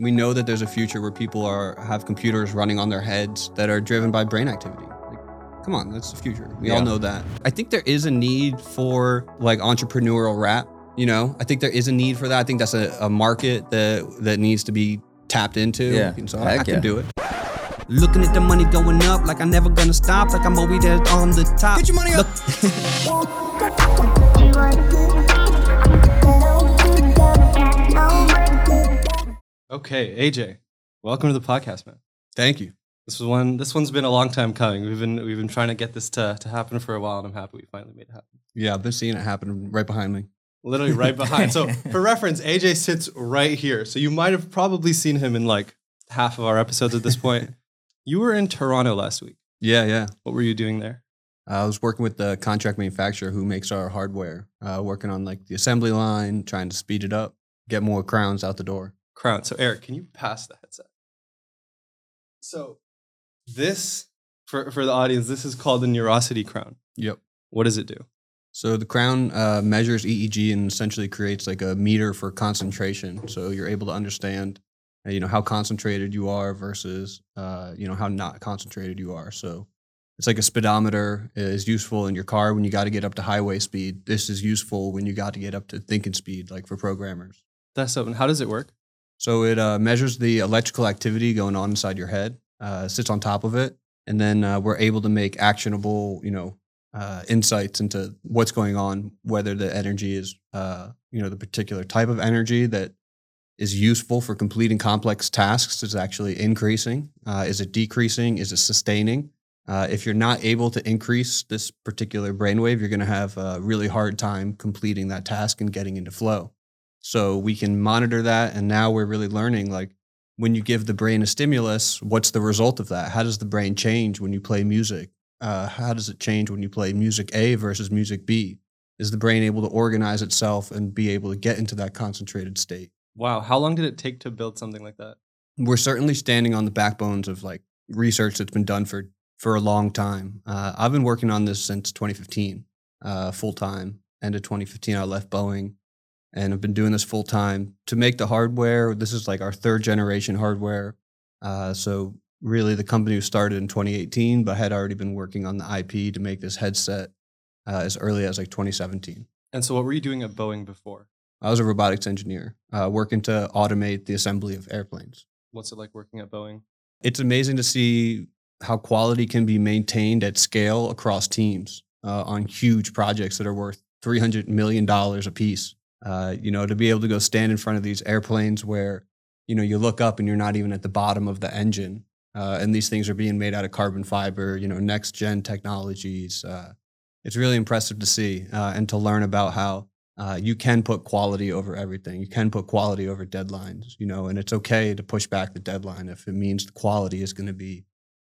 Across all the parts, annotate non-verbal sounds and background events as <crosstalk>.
We know that there's a future where people are have computers running on their heads that are driven by brain activity. Like, come on, that's the future. We all know that. I think there is a need for like entrepreneurial rap. You know, I think there is a need for that. I think that's a, a market that that needs to be tapped into. Yeah. And so I, I Heck can do it. Looking at the money going up, like I'm never gonna stop, like I'm always there on the top. Get your money up. <laughs> Okay, AJ, welcome to the podcast, man. Thank you. This was one. This one's been a long time coming. We've been we've been trying to get this to, to happen for a while, and I'm happy we finally made it happen. Yeah, they're seeing it happen right behind me. Literally right behind. so <laughs> for reference, AJ sits right here. So you might have probably seen him in like half of our episodes at this point. <laughs> you were in Toronto last week. Yeah, yeah. What were you doing there? I was working with the contract manufacturer who makes our hardware, uh, working on like the assembly line, trying to speed it up, get more crowns out the door. Crown. So Eric, can you pass the headset? So this for for the audience, this is called the Neurosity Crown. Yep. What does it do? So the crown uh, measures EEG and essentially creates like a meter for concentration. So you're able to understand, uh, you know, how concentrated you are versus, uh, you know, how not concentrated you are. So it's like a speedometer is useful in your car when you got to get up to highway speed. This is useful when you got to get up to thinking speed, like for programmers. That's something. How does it work? So it uh, measures the electrical activity going on inside your head, uh, sits on top of it, and then uh, we're able to make actionable, you know, uh, insights into what's going on, whether the energy is, uh, you know, the particular type of energy that is useful for completing complex tasks is actually increasing. Uh, is it decreasing? Is it sustaining? If you're not able to increase this particular brainwave, you're going to have a really hard time completing that task and getting into flow. So we can monitor that. And now we're really learning like when you give the brain a stimulus, what's the result of that? How does the brain change when you play music? Uh, how does it change when you play music A versus music B? Is the brain able to organize itself and be able to get into that concentrated state? Wow. How long did it take to build something like that? We're certainly standing on the backbones of like research that's been done for for a long time. Uh, I've been working on this since 2015, uh, full time. End of 2015, I left Boeing, and I've been doing this full time to make the hardware. This is like our third generation hardware. Uh, so really, the company was started in 2018, but had already been working on the IP to make this headset uh, as early as like 2017. And so, what were you doing at Boeing before? I was a robotics engineer, uh, working to automate the assembly of airplanes. What's it like working at Boeing? it's amazing to see how quality can be maintained at scale across teams uh, on huge projects that are worth $300 million a piece. Uh, you know, to be able to go stand in front of these airplanes where, you know, you look up and you're not even at the bottom of the engine. Uh, and these things are being made out of carbon fiber, you know, next gen technologies. Uh, it's really impressive to see uh, and to learn about how uh, you can put quality over everything. You can put quality over deadlines, you know, and it's okay to push back the deadline if it means the quality is going to be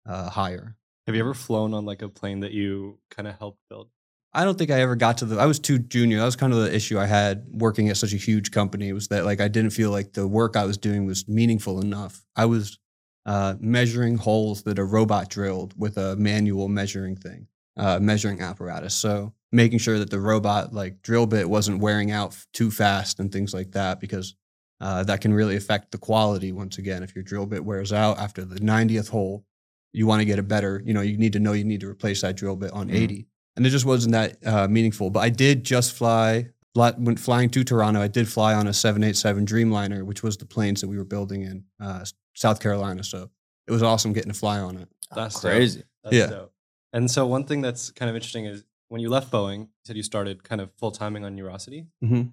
higher. Have you ever flown on like a plane that you kind of helped build? I don't think I ever got to the. I was too junior. That was kind of the issue I had working at such a huge company. Was that like I didn't feel like the work I was doing was meaningful enough. I was uh, measuring holes that a robot drilled with a manual measuring thing, uh, measuring apparatus. So making sure that the robot like drill bit wasn't wearing out f- too fast and things like that because uh, that can really affect the quality. Once again, if your drill bit wears out after the 90th hole, you want to get a better. You know, you need to know you need to replace that drill bit on Mhm. 80 and it just wasn't that uh, meaningful. But I did just fly, fly when flying to Toronto. I did fly on a 787 Dreamliner, which was the planes that we were building in uh, South Carolina. So it was awesome getting to fly on it. That's dope. crazy. That's Yeah. dope. And so, one thing that's kind of interesting is when you left Boeing, you said you started kind of full timing on Neurosity. Mhm.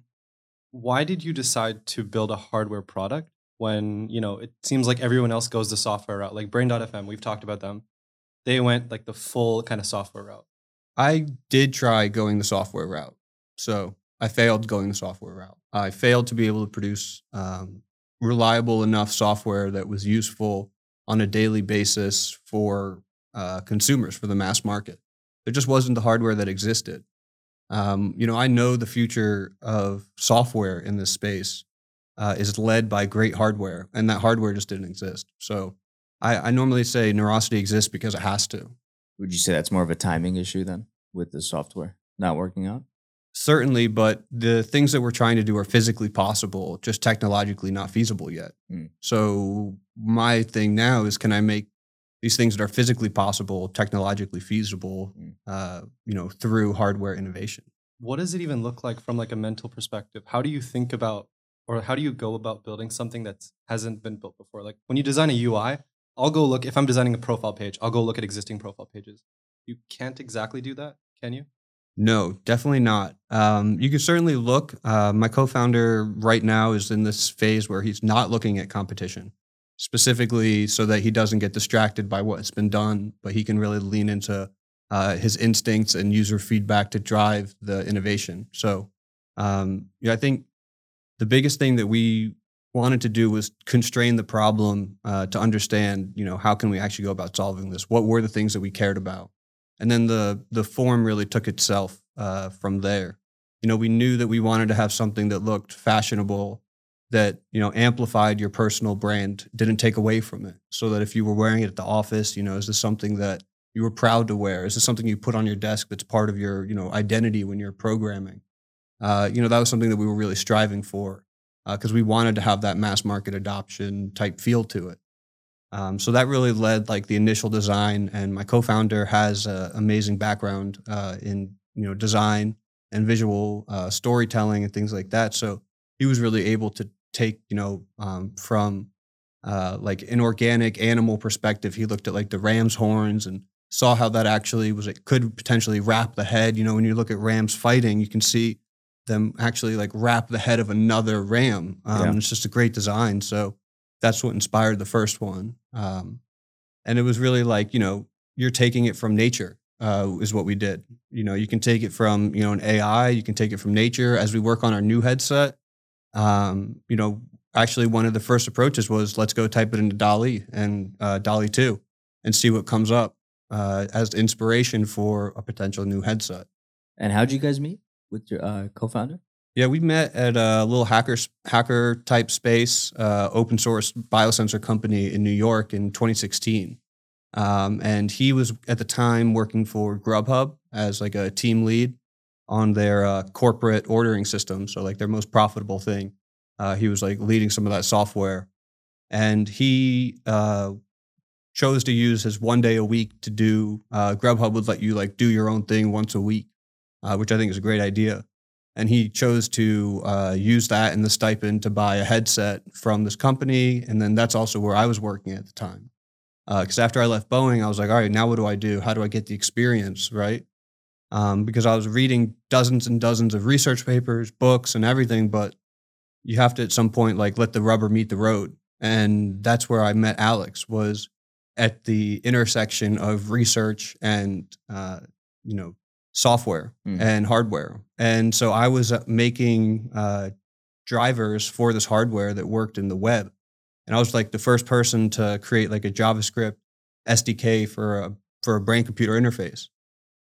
Why did you decide to build a hardware product when you know it seems like everyone else goes the software route? Like Brain.fm, we've talked about them. They went like the full kind of software route. I did try going the software route. So I failed going the software route. I failed to be able to produce um, reliable enough software that was useful on a daily basis for uh, consumers, for the mass market. There just wasn't the hardware that existed. Um, you know, I know the future of software in this space uh, is led by great hardware, and that hardware just didn't exist. So I, I normally say Neurosity exists because it has to. Would you say that's more of a timing issue then with the software not working out? Certainly, but the things that we're trying to do are physically possible, just technologically not feasible yet. Mm. So my thing now is, can I make these things that are physically possible, technologically feasible, Mm. uh, you know, through hardware innovation? What does it even look like from like a mental perspective? How do you think about or how do you go about building something that hasn't been built before? Like when you design a UI, I'll go look if I'm designing a profile page, I'll go look at existing profile pages. You can't exactly do that, can you? No, definitely not. Um, you can certainly look. Uh, my co-founder right now is in this phase where he's not looking at competition, specifically so that he doesn't get distracted by what's been done, but he can really lean into uh, his instincts and user feedback to drive the innovation. So, um, yeah, I think the biggest thing that we wanted to do was constrain the problem uh, to understand, you know, how can we actually go about solving this? What were the things that we cared about? and then the the form really took itself uh, from there. You know, we knew that we wanted to have something that looked fashionable, that you know amplified your personal brand, didn't take away from it. So that if you were wearing it at the office, you know, is this something that you were proud to wear? Is this something you put on your desk that's part of your you know identity when you're programming? Uh, you know, that was something that we were really striving for because we wanted to have that mass market adoption type feel to it. Um, so that really led like the initial design, and my co-founder has an amazing background uh, in you know design and visual uh, storytelling and things like that. So he was really able to take you know um, from uh, like an organic animal perspective. He looked at like the ram's horns and saw how that actually was it could potentially wrap the head. You know, when you look at rams fighting, you can see them actually like wrap the head of another ram. Um, Yeah. It's just a great design. So that's what inspired the first one. Um, and it was really like, you know, you're taking it from nature, uh, is what we did. You know, you can take it from, you know, an AI, you can take it from nature. As we work on our new headset, um, you know, actually one of the first approaches was let's go type it into DALL-E and uh, DALL-E 2 and see what comes up uh, as inspiration for a potential new headset. And how'd you guys meet with your uh, co-founder? Yeah, we met at a little hacker hacker type space, uh, open source biosensor company in New York in 2016. Um, and he was at the time working for Grubhub as like a team lead on their uh, corporate ordering system, so like their most profitable thing. Uh, he was like leading some of that software, and he uh, chose to use his one day a week to do. Uh, Grubhub would let you like do your own thing once a week, uh, which I think is a great idea. And he chose to uh, use that in the stipend to buy a headset from this company. And then that's also where i was working at the time. Because after i left boeing i was like all right now what do i do? How do i get the experience? Right? Um, because i was reading dozens and dozens of research papers books and everything but you have to at some point like let the rubber meet the road. And that's where i met alex was at the intersection of research and uh, you know software Mm. and hardware. And so I was uh, making uh, drivers for this hardware that worked in the web. And I was like the first person to create like a JavaScript SDK for a for a brain computer interface.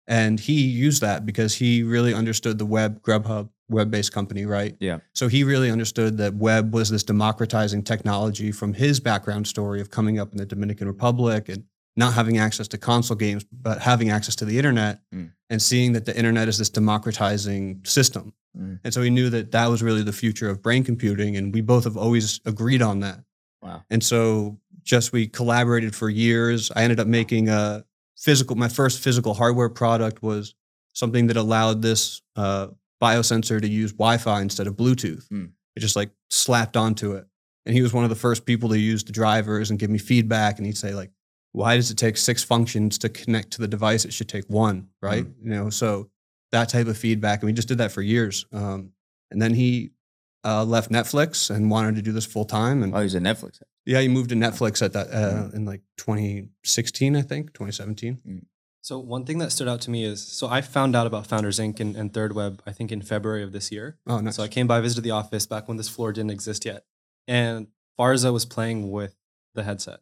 And he used that because he really understood the web Grubhub web based company, right? Yeah. So he really understood that web was this democratizing technology from his background story of coming up in the Dominican Republic and not having access to console games, but having access to the internet Mm. and seeing that the internet is this democratizing system. Mm. And so he knew that that was really the future of brain computing. And we both have always agreed on that. Wow. And so just we collaborated for years. I ended up making a physical, my first physical hardware product was something that allowed this uh, biosensor to use Wi Fi instead of Bluetooth. Hmm. It just like slapped onto it. And he was one of the first people to use the drivers and give me feedback. And he'd say, like, why does it take six functions to connect to the device? It should take one, right? You know, so that type of feedback. And we just did that for years. Um, and then he uh, left Netflix and wanted to do this full time. And Oh, he's at Netflix. yeah, he moved to Netflix at that uh, in like 2016, I think, 2017. So one thing that stood out to me is so I found out about Founders Inc. and, and Third Web I think in February of this year. Oh, nice. So I came by, visited the office back when this floor didn't exist yet, and Farza was playing with the headset.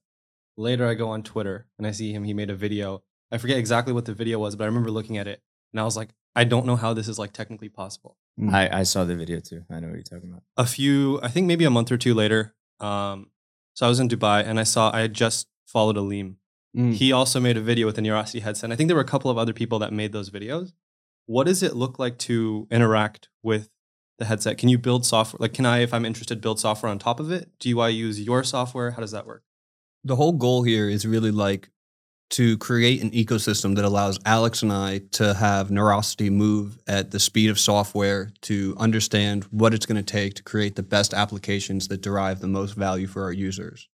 Later, I go on Twitter and I see him. He made a video. I forget exactly what the video was, but I remember looking at it and I was like, I don't know how this is like technically possible. Mm. I, I saw the video too. I know what you're talking about. A few, I think maybe a month or two later, um, so I was in Dubai and I saw I had just followed Aleem Mm. he also made a video with the Neurosity headset. And I think there were a couple of other people that made those videos. what does it look like to interact with the headset? Can you build software? Like, can I, if I'm interested, build software on top of it? Do I use your software? How does that work? The whole goal here is really like to create an ecosystem that allows Alex and I to have Neurosity move at the speed of software to understand what it's going to take to create the best applications that derive the most value for our users.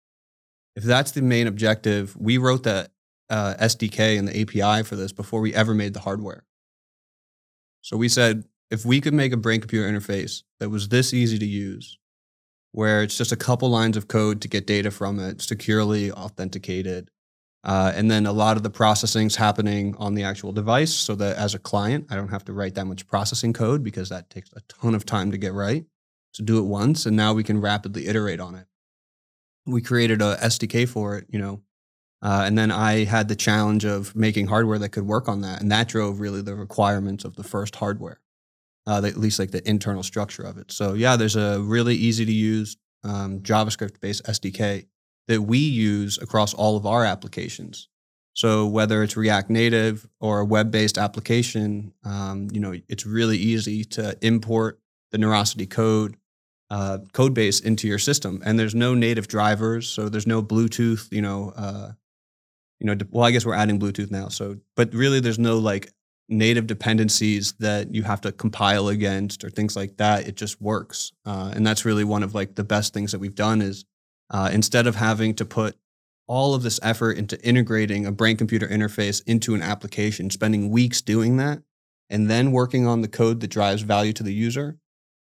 If that's the main objective, we wrote the uh, SDK and the API for this before we ever made the hardware. So we said if we could make a brain computer interface that was this easy to use, where it's just a couple lines of code to get data from it, securely authenticated. Uh, and then a lot of the processing's happening on the actual device so that as a client, I don't have to write that much processing code because that takes a ton of time to get right. So do it once, and now we can rapidly iterate on it. We created a SDK for it, you know, uh, and then I had the challenge of making hardware that could work on that, and that drove really the requirements of the first hardware uh, at least like the internal structure of it. So yeah, there's a really easy to use um, JavaScript based SDK that we use across all of our applications. So whether it's React Native or a web based application, um, you know, it's really easy to import the Neurosity code uh, code base into your system, and there's no native drivers, so there's no Bluetooth, you know. Uh, you know, well, I guess we're adding Bluetooth now. So, but really, there's no like native dependencies that you have to compile against or things like that it just works. Uh, and that's really one of like the best things that we've done is uh, instead of having to put all of this effort into integrating a brain computer interface into an application spending weeks doing that and then working on the code that drives value to the user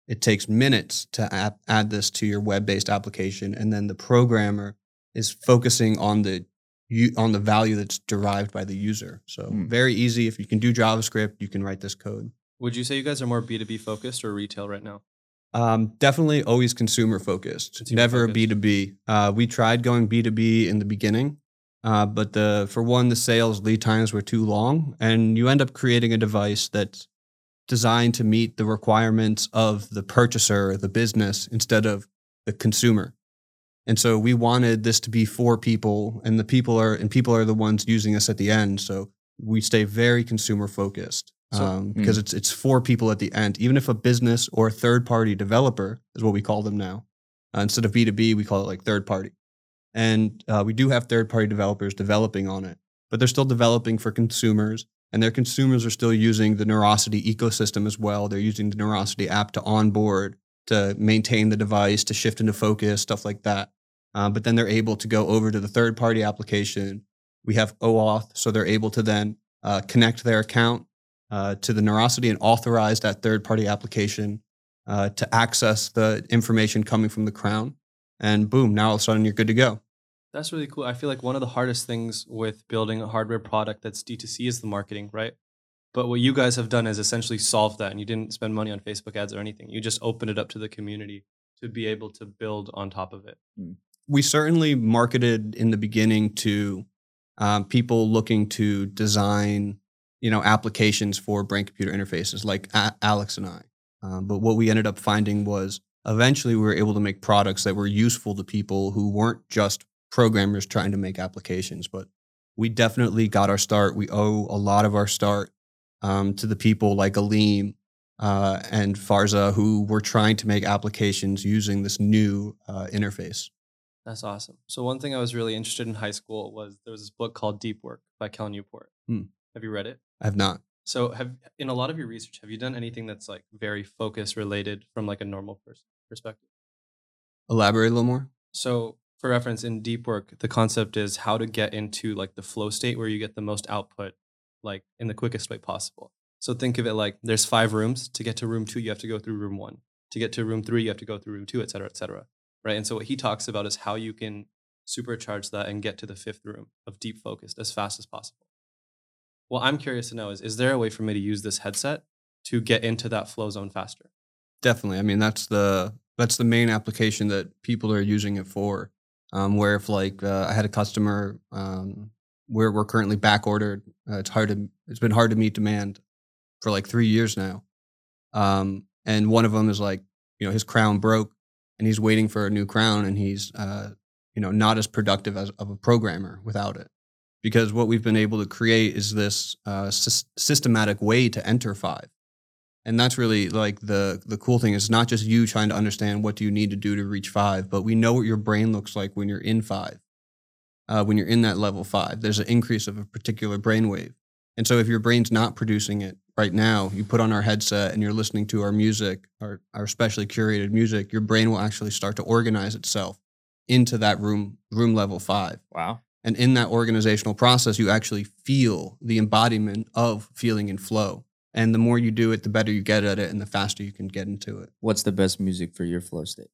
it takes minutes to add, add this to your web-based application and then the programmer is focusing on the you, on the value that's derived by the user. So Mm. very easy. If you can do JavaScript, you can write this code. Would you say you guys are more B2B focused or retail right now? Um, definitely always consumer focused, Consumer never focused. B two B. Uh, We tried going B two B in the beginning, uh, but the for one, the sales lead times were too long, and you end up creating a device that's designed to meet the requirements of the purchaser, the business, instead of the consumer. And so we wanted this to be for people, and the people are and people are the ones using us at the end. So we stay very consumer focused So- um, because it's it's for people at the end. Even if a business or a third party developer is what we call them now, uh, instead of B two B, we call it like third party. And uh, we do have third party developers developing on it, but they're still developing for consumers, and their consumers are still using the Neurosity ecosystem as well. They're using the Neurosity app to onboard, to maintain the device, to shift into focus, stuff like that. Uh, but then they're able to go over to the third party application. We have OAuth, so they're able to then uh, connect their account uh, to the Neurosity and authorize that third party application uh, to access the information coming from the crown. And boom, now all of a sudden you're good to go. That's really cool. I feel like one of the hardest things with building a hardware product that's D2C is the marketing, right? But what you guys have done is essentially solved that and you didn't spend money on Facebook ads or anything. You just opened it up to the community to be able to build on top of it. we certainly marketed in the beginning to um, people looking to design, you know, applications for brain computer interfaces, like a- Alex and I. Um, but what we ended up finding was eventually we were able to make products that were useful to people who weren't just programmers trying to make applications. But we definitely got our start. We owe a lot of our start um, to the people like Aleem uh, and Farza who were trying to make applications using this new uh, interface. That's awesome. So one thing I was really interested in high school was there was this book called Deep Work by Cal Newport. Hmm. Have you read it? I have not. So have in a lot of your research, have you done anything that's like very focus related from like a normal person perspective? Elaborate a little more. So for reference in deep work, the concept is how to get into like the flow state where you get the most output like in the quickest way possible. So think of it like there's five rooms. To get to room two, you have to go through room one. To get to room three, you have to go through room two, et cetera, et cetera. Right. And so what he talks about is how you can supercharge that and get to the fifth room of deep focused as fast as possible. What I'm curious to know is is there a way for me to use this headset to get into that flow zone faster? Definitely. I mean, that's the that's the main application that people are using it for. Um, where if like uh, I had a customer um, where we're currently back ordered, uh, it's hard to it's been hard to meet demand for like three years now. Um, and one of them is like you know his crown broke, and he's waiting for a new crown, and he's uh, you know not as productive as of a programmer without it. because what we've been able to create is this uh, sys- systematic way to enter five. And that's really like the the cool thing. is not just you trying to understand what do you need to do to reach five, but we know what your brain looks like when you're in five. Uh, when you're in that level five, there's an increase of a particular brainwave. And so if your brain's not producing it right now, you put on our headset and you're listening to our music, our, our specially curated music, your brain will actually start to organize itself into that room room level five. Wow. And in that organizational process, you actually feel the embodiment of feeling in flow. And the more you do it, the better you get at it and the faster you can get into it. What's the best music for your flow state?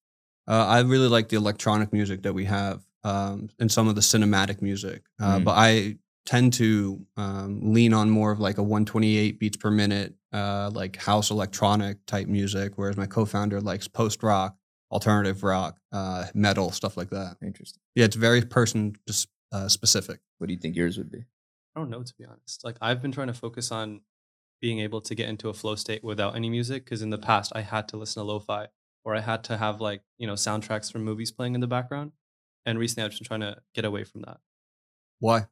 Uh, I really like the electronic music that we have um, and some of the cinematic music. Uh, Mm. But I tend to um, lean on more of like a 128 beats per minute, uh, like house electronic type music, whereas my co founder likes post rock, alternative rock, uh, metal, stuff like that. Interesting. Yeah, it's very person uh, specific. What do you think yours would be? I don't know to be honest. Like I've been trying to focus on being able to get into a flow state without any music because in the past I had to listen to lo-fi or I had to have like, you know, soundtracks from movies playing in the background. And recently I've just been trying to get away from that. Why?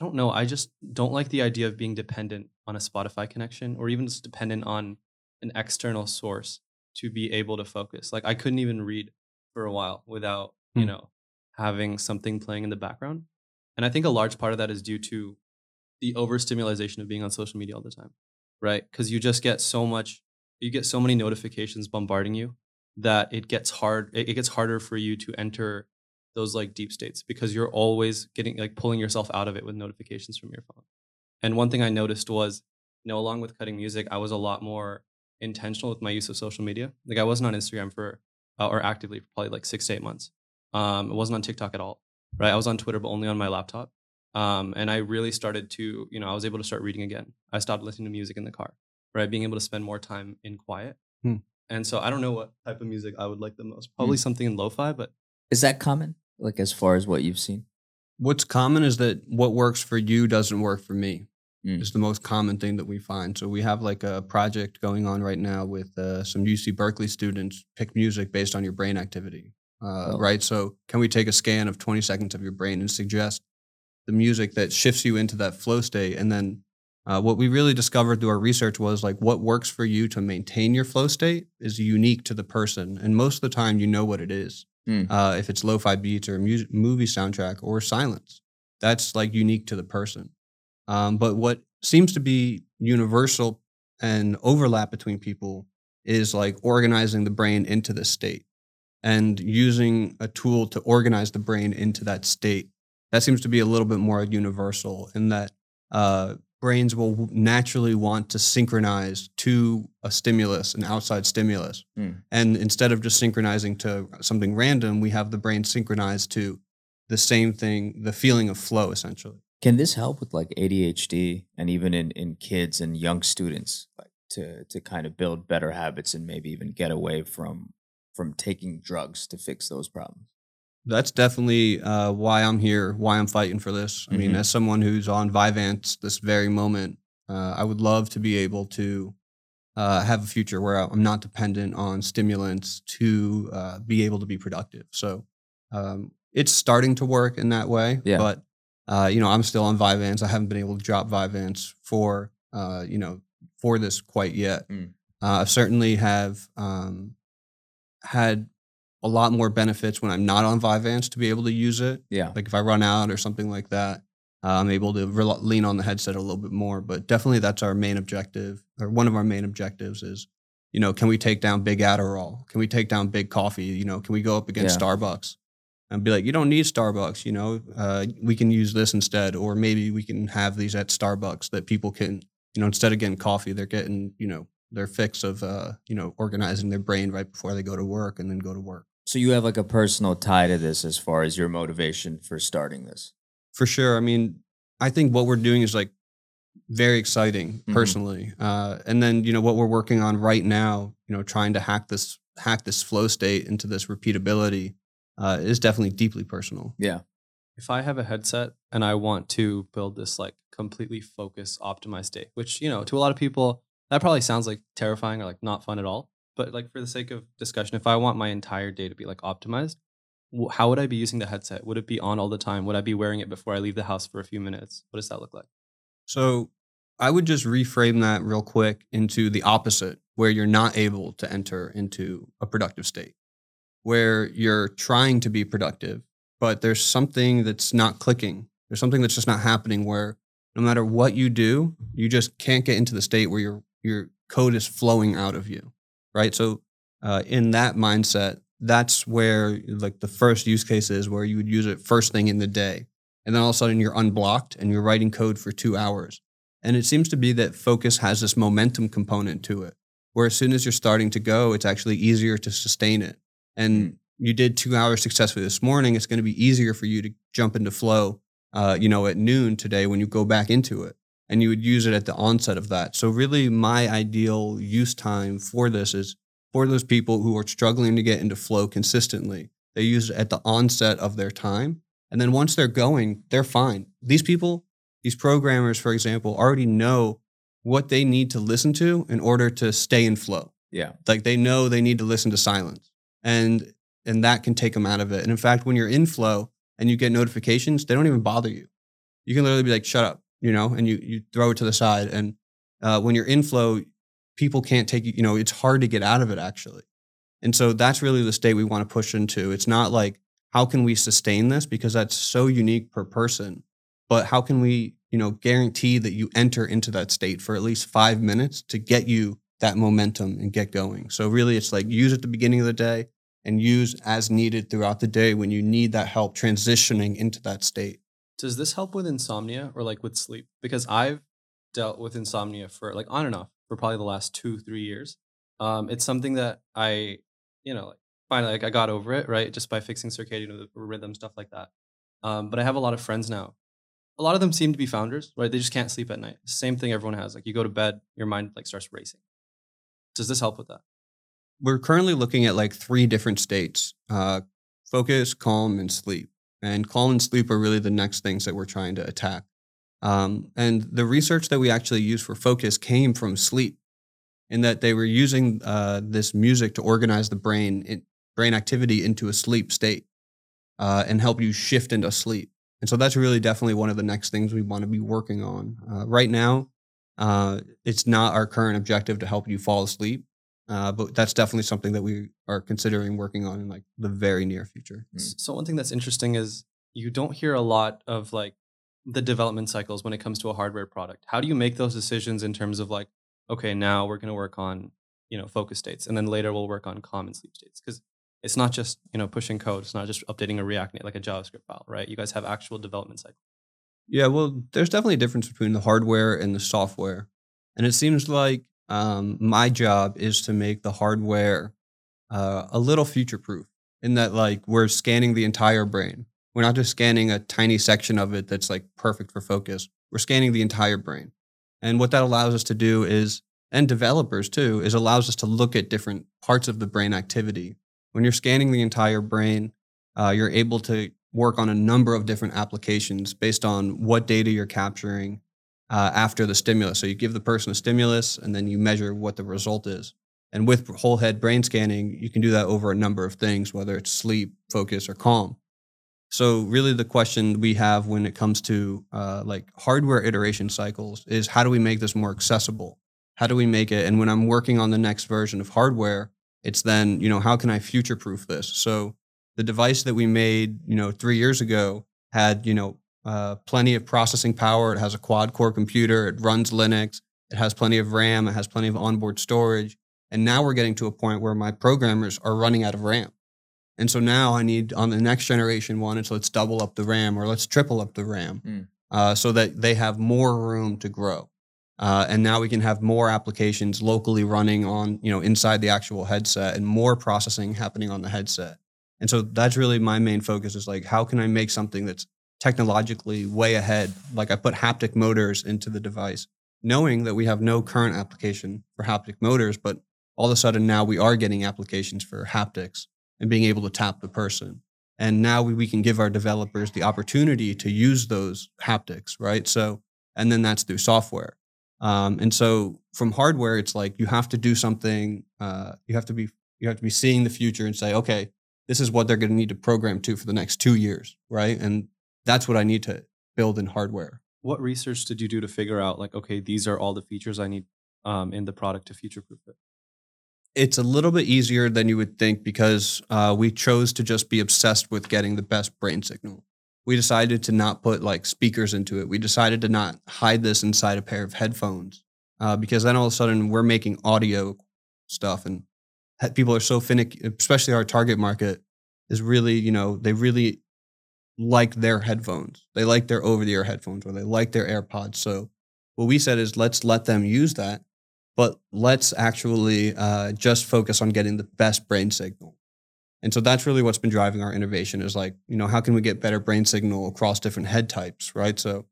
I don't know. I just don't like the idea of being dependent on a Spotify connection or even just dependent on an external source to be able to focus. Like I couldn't even read for a while without, you Hmm. know, having something playing in the background. And I think a large part of that is due to the overstimulation of being on social media all the time, right? Because you just get so much, you get so many notifications bombarding you that it gets hard. It gets harder for you to enter those like deep states because you're always getting like pulling yourself out of it with notifications from your phone. And one thing I noticed was, you know, along with cutting music, I was a lot more intentional with my use of social media. Like I wasn't on Instagram for uh, or actively for probably like six to eight months. Um, I wasn't on TikTok at all. Right, I was on Twitter, but only on my laptop. Um, and I really started to, you know, I was able to start reading again. I stopped listening to music in the car. Right, being able to spend more time in quiet. Hmm. And so I don't know what type of music I would like the most. Probably something in lo-fi, but Is that common? Like as far as what you've seen? What's common is that what works for you doesn't work for me. Mm. Is the most common thing that we find. So we have like a project going on right now with uh, some UC Berkeley students. Pick music based on your brain activity, uh, Oh. right? So can we take a scan of 20 seconds of your brain and suggest the music that shifts you into that flow state, and then uh, what we really discovered through our research was like what works for you to maintain your flow state is unique to the person, and most of the time you know what it is. Mm. Uh, if it's lo-fi beats or a music, movie soundtrack or silence, that's like unique to the person. Um, but what seems to be universal and overlap between people is like organizing the brain into the state and using a tool to organize the brain into that state. That seems to be a little bit more universal in that uh, brains will naturally want to synchronize to a stimulus, an outside stimulus. Mm. And instead of just synchronizing to something random, we have the brain synchronized to the same thing, the feeling of flow, essentially. Can this help with like ADHD and even in, in kids and young students, like to to kind of build better habits and maybe even get away from from taking drugs to fix those problems? That's definitely uh, why I'm here, why I'm fighting for this. I mean, Mhm. as someone who's on Vyvanse this very moment, uh, I would love to be able to uh, have a future where I'm not dependent on stimulants to uh, be able to be productive. So um, it's starting to work in that way. Yeah. But, uh, you know, I'm still on Vyvanse. I haven't been able to drop Vyvanse for, uh, you know, for this quite yet. Mm. Uh, I certainly have um, had a lot more benefits when I'm not on Vyvanse to be able to use it. Yeah. Like if I run out or something like that, uh, I'm able to rel lean on the headset a little bit more. But definitely, that's our main objective, or one of our main objectives is, you know, can we take down big Adderall? Can we take down big coffee? You know, can we go up against Yeah. Starbucks? And be like, you don't need Starbucks. You know, uh, we can use this instead, or maybe we can have these at Starbucks that people can, you know, instead of getting coffee, they're getting, you know, their fix of, uh, you know, organizing their brain right before they go to work and then go to work. So you have like a personal tie to this as far as your motivation for starting this. For sure. I mean, I think what we're doing is like very exciting Mhm. personally. Uh, and then, you know, what we're working on right now, you know, trying to hack this hack this flow state into this repeatability uh, is definitely deeply personal. Yeah. if I have a headset and I want to build this like completely focused, optimized day, which, you know, to a lot of people, that probably sounds like terrifying or like not fun at all. But like for the sake of discussion, if I want my entire day to be like optimized, how would I be using the headset? Would it be on all the time? Would I be wearing it before I leave the house for a few minutes? What does that look like? So I would just reframe that real quick into the opposite, where you're not able to enter into a productive state, where you're trying to be productive, but there's something that's not clicking. There's something that's just not happening where no matter what you do, you just can't get into the state where your your code is flowing out of you, right? So uh, in that mindset, that's where like the first use case is where you would use it first thing in the day, and then all of a sudden you're unblocked and you're writing code for two hours. And it seems to be that focus has this momentum component to it, where as soon as you're starting to go, it's actually easier to sustain it. And you did two hours successfully this morning, it's going to be easier for you to jump into flow, uh, you know, at noon today when you go back into it. And you would use it at the onset of that. So really, my ideal use time for this is for those people who are struggling to get into flow consistently. They use it at the onset of their time. And then once they're going, they're fine. These people, these programmers, for example, already know what they need to listen to in order to stay in flow. Yeah. Like they know they need to listen to silence. And and that can take them out of it. And in fact, when you're in flow and you get notifications, they don't even bother you. You can literally be like, shut up, you know, and you you throw it to the side. And uh, when you're in flow, people can't take you, you know, it's hard to get out of it actually. And so that's really the state we want to push into. It's not like how can we sustain this because that's so unique per person, but how can we, you know, guarantee that you enter into that state for at least five minutes to get you that momentum and get going. So really it's like use at the beginning of the day and use as needed throughout the day when you need that help transitioning into that state. Does this help with insomnia or like with sleep? Because I've dealt with insomnia for like on and off for probably the last two, three years. Um, it's something that I, you know, like finally like I got over it, right? Just by fixing circadian rhythm, stuff like that. Um, but I have a lot of friends now. A lot of them seem to be founders, right? They just can't sleep at night. Same thing everyone has. Like you go to bed, your mind like starts racing. Does this help with that? We're currently looking at like three different states uh, focus, calm, and sleep. And calm and sleep are really the next things that we're trying to attack. Um, and the research that we actually used for focus came from sleep, in that they were using uh, this music to organize the brain, in, brain activity into a sleep state uh, and help you shift into sleep. And so that's really definitely one of the next things we want to be working on. Uh, right now, uh, it's not our current objective to help you fall asleep, uh, but that's definitely something that we are considering working on in like the very near future. So one thing that's interesting is you don't hear a lot of like the development cycles when it comes to a hardware product. How do you make those decisions in terms of like, okay, now we're going to work on you know focus states, and then later we'll work on common sleep states because it's not just you know pushing code. It's not just updating a React like a JavaScript file, right? You guys have actual development cycle. Yeah, well, there's definitely a difference between the hardware and the software. And it seems like um, my job is to make the hardware uh, a little future proof in that, like, we're scanning the entire brain. We're not just scanning a tiny section of it that's like perfect for focus. We're scanning the entire brain. And what that allows us to do is, and developers too, is allows us to look at different parts of the brain activity. When you're scanning the entire brain, uh, you're able to work on a number of different applications based on what data you're capturing uh, after the stimulus. So you give the person a stimulus and then you measure what the result is. And with whole head brain scanning, you can do that over a number of things, whether it's sleep, focus, or calm. So really, the question we have when it comes to uh, like hardware iteration cycles is how do we make this more accessible? How do we make it? And when I'm working on the next version of hardware, it's then you know how can I future proof this? So the device that we made, you know, three years ago had, you know, uh, plenty of processing power. It has a quad core computer. It runs Linux. It has plenty of RAM. It has plenty of onboard storage. And now we're getting to a point where my programmers are running out of RAM. And so now I need on the next generation one, it's let's double up the RAM or let's triple up the RAM Mm. uh, so that they have more room to grow. Uh, and now we can have more applications locally running on, you know, inside the actual headset and more processing happening on the headset. And so that's really my main focus is like, how can I make something that's technologically way ahead? Like I put haptic motors into the device, knowing that we have no current application for haptic motors, but all of a sudden now we are getting applications for haptics and being able to tap the person. And now we, we can give our developers the opportunity to use those haptics, right? So, and then that's through software. Um, and so from hardware, it's like you have to do something. Uh, you have to be you have to be seeing the future and say, okay, this is what they're going to need to program to for the next two years, right? And that's what I need to build in hardware. What research did you do to figure out like, okay, these are all the features I need um, in the product to future proof it? It's a little bit easier than you would think because uh, we chose to just be obsessed with getting the best brain signal. We decided to not put like speakers into it. We decided to not hide this inside a pair of headphones uh, because then all of a sudden we're making audio stuff and people are so finicky, especially our target market is really, you know, they really like their headphones. They like their over the ear headphones or they like their AirPods. So what we said is let's let them use that, but let's actually uh, just focus on getting the best brain signal. And so that's really what's been driving our innovation is like, you know, how can we get better brain signal across different head types, right? So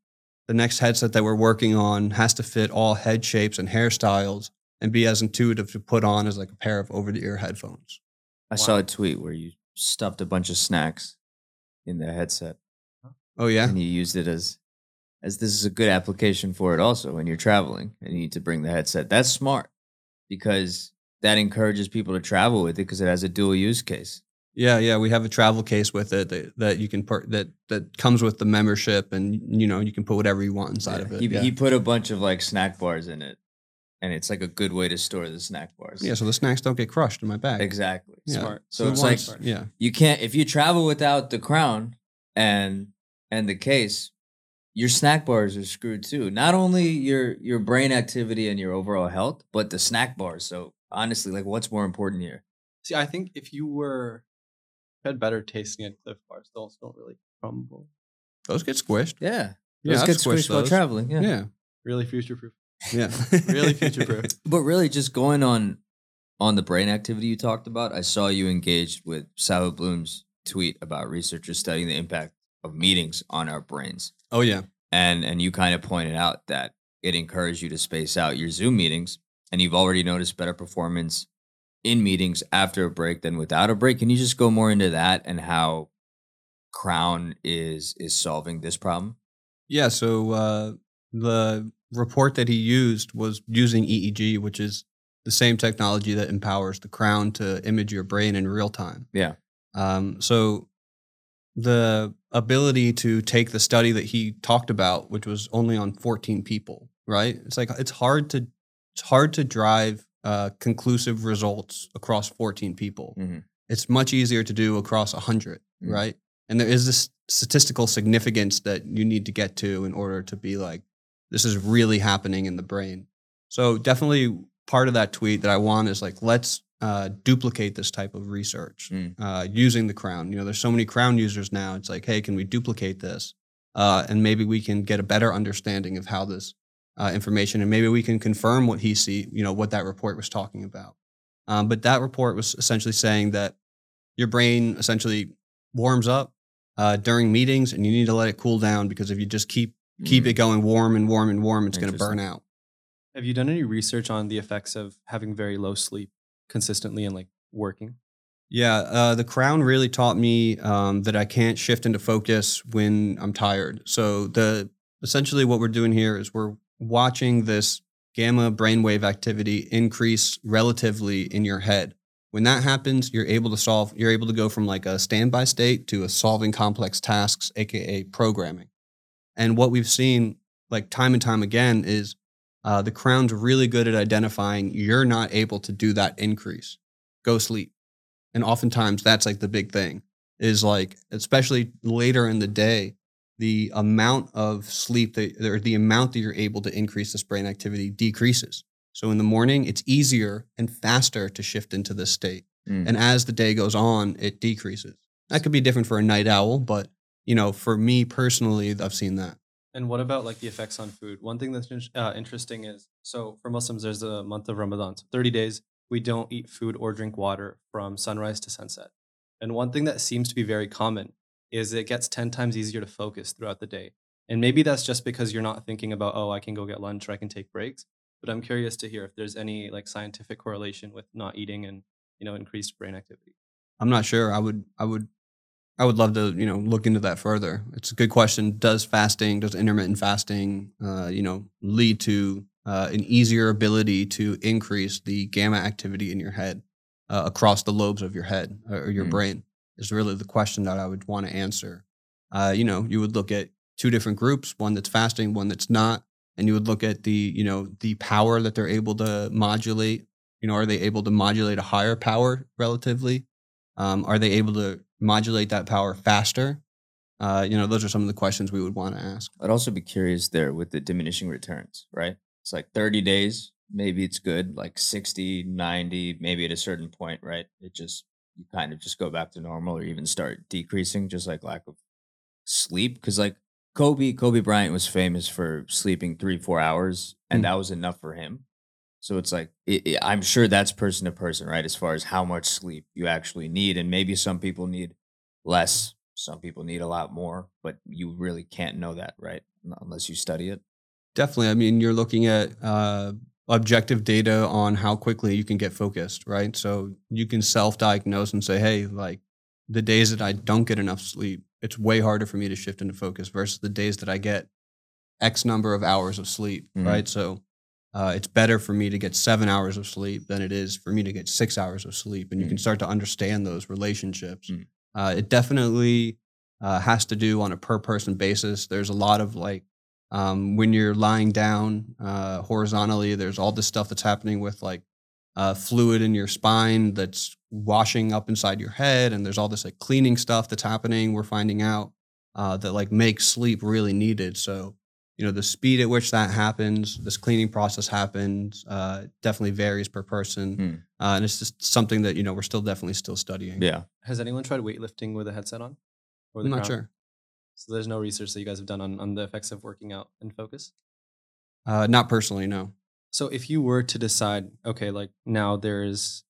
the next headset that we're working on has to fit all head shapes and hairstyles and be as intuitive to put on as like a pair of over the ear headphones. I saw a tweet where you stuffed a bunch of snacks in the headset Oh yeah. and you used it as as this is a good application for it also when you're traveling and you need to bring the headset. That's smart because that encourages people to travel with it because it has a dual use case. Yeah, yeah, we have a travel case with it that, that you can per, that that comes with the membership, and you know you can put whatever you want inside Yeah, of it. He, yeah. he put a bunch of like snack bars in it, and it's like a good way to store the snack bars. yeah, so the snacks don't get crushed in my bag. exactly. Yeah. Smart. So We it's want- like yeah, you can't if you travel without the crown and and the case, your snack bars are screwed too. Not only your your brain activity and your overall health, but the snack bars. So honestly, like what's more important here? See, I think if you were had better tasting at Clif Bars, those don't really crumble. those get squished. Yeah. Yeah, Those I've get squished squished while traveling. Yeah. Yeah, Really future proof. Yeah, Really future proof. <laughs> But really just going on on the brain activity you talked about, I saw you engaged with Sahil Bloom's tweet about researchers studying the impact of meetings on our brains. oh yeah, and and you kind of pointed out that it encouraged you to space out your Zoom meetings, and you've already noticed better performance in meetings after a break than without a break. Can you just go more into that and how Crown is is solving this problem? yeah. So uh, the report that he used was using EEG, which is the same technology that empowers the crown to image your brain in real time. Yeah. Um, so the ability to take the study that he talked about, which was only on 14 people, right? It's like it's hard to it's hard to drive uh, conclusive results across 14 people. Mhm. It's much easier to do across 100, Mhm. right? And there is this statistical significance that you need to get to in order to be like, this is really happening in the brain. So definitely part of that tweet that I want is like, let's uh, duplicate this type of research Mm. uh, using the crown. You know, there's so many crown users now. It's like, hey, can we duplicate this? Uh, and maybe we can get a better understanding of how this uh, information, and maybe we can confirm what he see, you know, what that report was talking about. Um, but that report was essentially saying that your brain essentially warms up uh, during meetings, and you need to let it cool down because if you just keep keep Mm. it going warm and warm and warm, it's going to burn out. Have you done any research on the effects of having very low sleep consistently and like working? Yeah, uh, the crown really taught me um, that I can't shift into focus when I'm tired. So the essentially what we're doing here is we're watching this gamma brainwave activity increase relatively in your head. When that happens, you're able to solve. You're able to go from like a standby state to a solving complex tasks, aka programming. And what we've seen, like time and time again, is uh, the crown's really good at identifying you're not able to do that increase. Go sleep and oftentimes that's like the big thing is like especially later in the day the amount of sleep that or the amount that you're able to increase this brain activity decreases so in the morning it's easier and faster to shift into this state Mm. and as the day goes on it decreases that could be different for a night owl but you know for me personally i've seen that And what about like the effects on food? One thing that's uh, interesting is so for Muslims, there's a month of Ramadan. So 30 days, we don't eat food or drink water from sunrise to sunset. And one thing that seems to be very common is it gets 10 times easier to focus throughout the day. And maybe that's just because you're not thinking about, oh, I can go get lunch or I can take breaks. But I'm curious to hear if there's any like scientific correlation with not eating and, you know, increased brain activity. I'm not sure. I would I would I would love to, you know, look into that further. It's a good question. Does fasting, does intermittent fasting, uh, you know, lead to uh, an easier ability to increase the gamma activity in your head uh, across the lobes of your head uh, or your Mm. brain? is really the question that I would want to answer. Uh, you know, you would look at two different groups, one that's fasting, one that's not, and you would look at the, you know, the power that they're able to modulate. You know, are they able to modulate a higher power relatively? Um, are they able to modulate that power faster? Uh, you know, those are some of the questions we would want to ask. I'd also be curious there with the diminishing returns, right? It's like 30 days, maybe it's good, like 60, 90, maybe at a certain point, right? It just, you kind of just go back to normal or even start decreasing, just like lack of sleep. Cause like Kobe, Kobe Bryant was famous for sleeping three, four hours, and Mm. that was enough for him. So it's like, it, it- I'm sure that's person to person, right? As far as how much sleep you actually need. And maybe some people need less, some people need a lot more, but you really can't know that, right? Unless you study it. Definitely. I mean, you're looking at uh, objective data on how quickly you can get focused, right? So you can self diagnose and say, hey, like the days that I don't get enough sleep, it's way harder for me to shift into focus versus the days that I get X number of hours of sleep, Mhm. right? So uh, it's better for me to get seven hours of sleep than it is for me to get six hours of sleep. And you can Mm. start to understand those relationships. Mm. Uh, it definitely uh, has to do on a per person basis. There's a lot of like, um, when you're lying down uh, horizontally, there's all this stuff that's happening with like uh, fluid in your spine that's washing up inside your head, and there's all this like cleaning stuff that's happening. We're finding out uh, that like makes sleep really needed. So you know the speed at which that happens, this cleaning process happens, uh, definitely varies per person, Hmm. uh, and it's just something that you know we're still definitely still studying. Yeah. Has anyone tried weightlifting with a headset on? Or I'm the not crown? sure. So there's no research that you guys have done on, on the effects of working out and focus. Uh, not personally, no. So if you were to decide, okay, like now there's,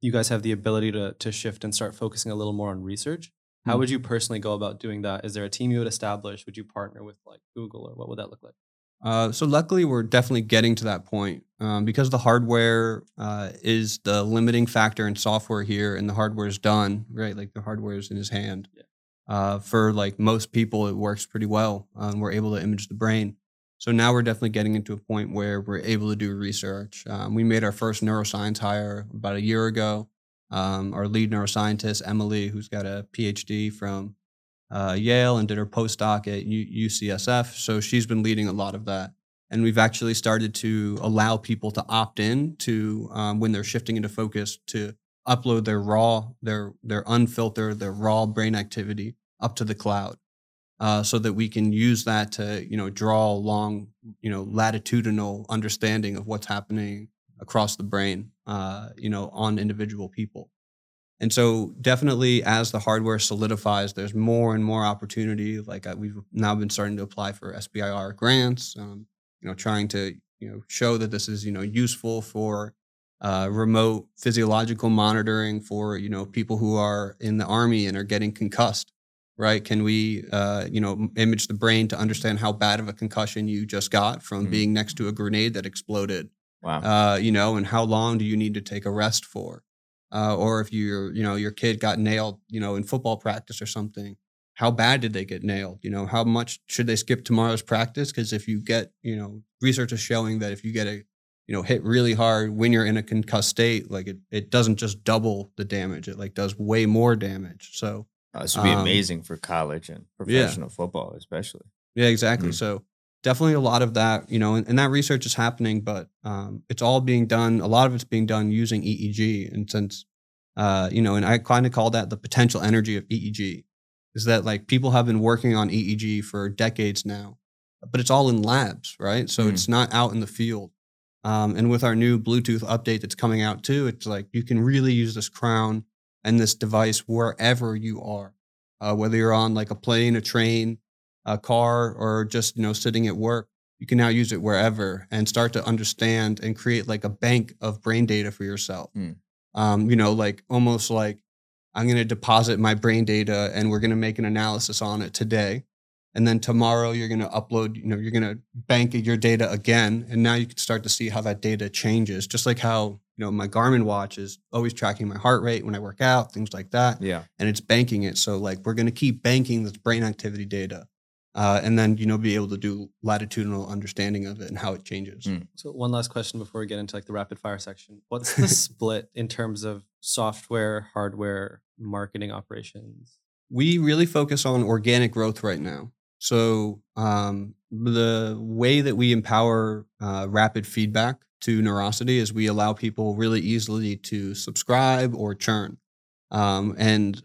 you guys have the ability to to shift and start focusing a little more on research. How Hmm. would you personally go about doing that? Is there a team you would establish? Would you partner with like Google or what would that look like? Uh, so luckily, we're definitely getting to that point um, because the hardware uh, is the limiting factor in software here, and the hardware is done right. Like the hardware is in his hand. Yeah. Uh, for like most people, it works pretty well. Um, we're able to image the brain. So now we're definitely getting into a point where we're able to do research. Um, we made our first neuroscience hire about a year ago. Um, our lead neuroscientist, Emily, who's got a PhD from uh, Yale and did her postdoc at U- UCSF. So she's been leading a lot of that. And we've actually started to allow people to opt in to um, when they're shifting into focus to upload their raw, their their unfiltered, their raw brain activity up to the cloud, uh, so that we can use that to you know draw a long you know latitudinal understanding of what's happening across the brain, uh, you know, on individual people. And so, definitely, as the hardware solidifies, there's more and more opportunity. Like uh, we've now been starting to apply for SBIR grants. Um, you know, trying to you know show that this is you know useful for uh, remote physiological monitoring for you know people who are in the army and are getting concussed. Right? Can we uh, you know image the brain to understand how bad of a concussion you just got from Mhm. being next to a grenade that exploded? Wow. uh, you know, and how long do you need to take a rest for? Uh, or if your, you know, your kid got nailed, you know, in football practice or something, how bad did they get nailed? You know, how much should they skip tomorrow's practice? Because if you get, you know, research is showing that if you get a, you know, hit really hard when you're in a concussed state, like it, it doesn't just double the damage; it like does way more damage. So Uh, this would be um, amazing for college and professional football, especially. Yeah, exactly. Mm. So definitely a lot of that, you know, and, and that research is happening, but um, it's all being done. A lot of it's being done using EEG, and since uh, you know, and I kind of call that the potential energy of EEG, is that like people have been working on EEG for decades now, but it's all in labs, right? So Mm. it's not out in the field. Um, and with our new Bluetooth update that's coming out too, it's like you can really use this crown and this device wherever you are, uh, whether you're on like a plane, a train, a car, or just you know sitting at work. You can now use it wherever and start to understand and create like a bank of brain data for yourself. Mm. Um, you know, like almost like I'm going to deposit my brain data and we're going to make an analysis on it today. And then tomorrow you're going to upload, you know, you're going to bank your data again. And now you can start to see how that data changes. Just like how, you know, my Garmin watch is always tracking my heart rate when I work out, things like that. Yeah. And it's banking it. So like we're going to keep banking this brain activity data uh, and then you know be able to do latitudinal understanding of it and how it changes. Mm. So one last question before we get into like the rapid fire section. What's <laughs> the split in terms of software, hardware, marketing operations? we really focus on organic growth right now. So um, the way that we empower uh, rapid feedback to Neurosity is we allow people really easily to subscribe or churn, um, and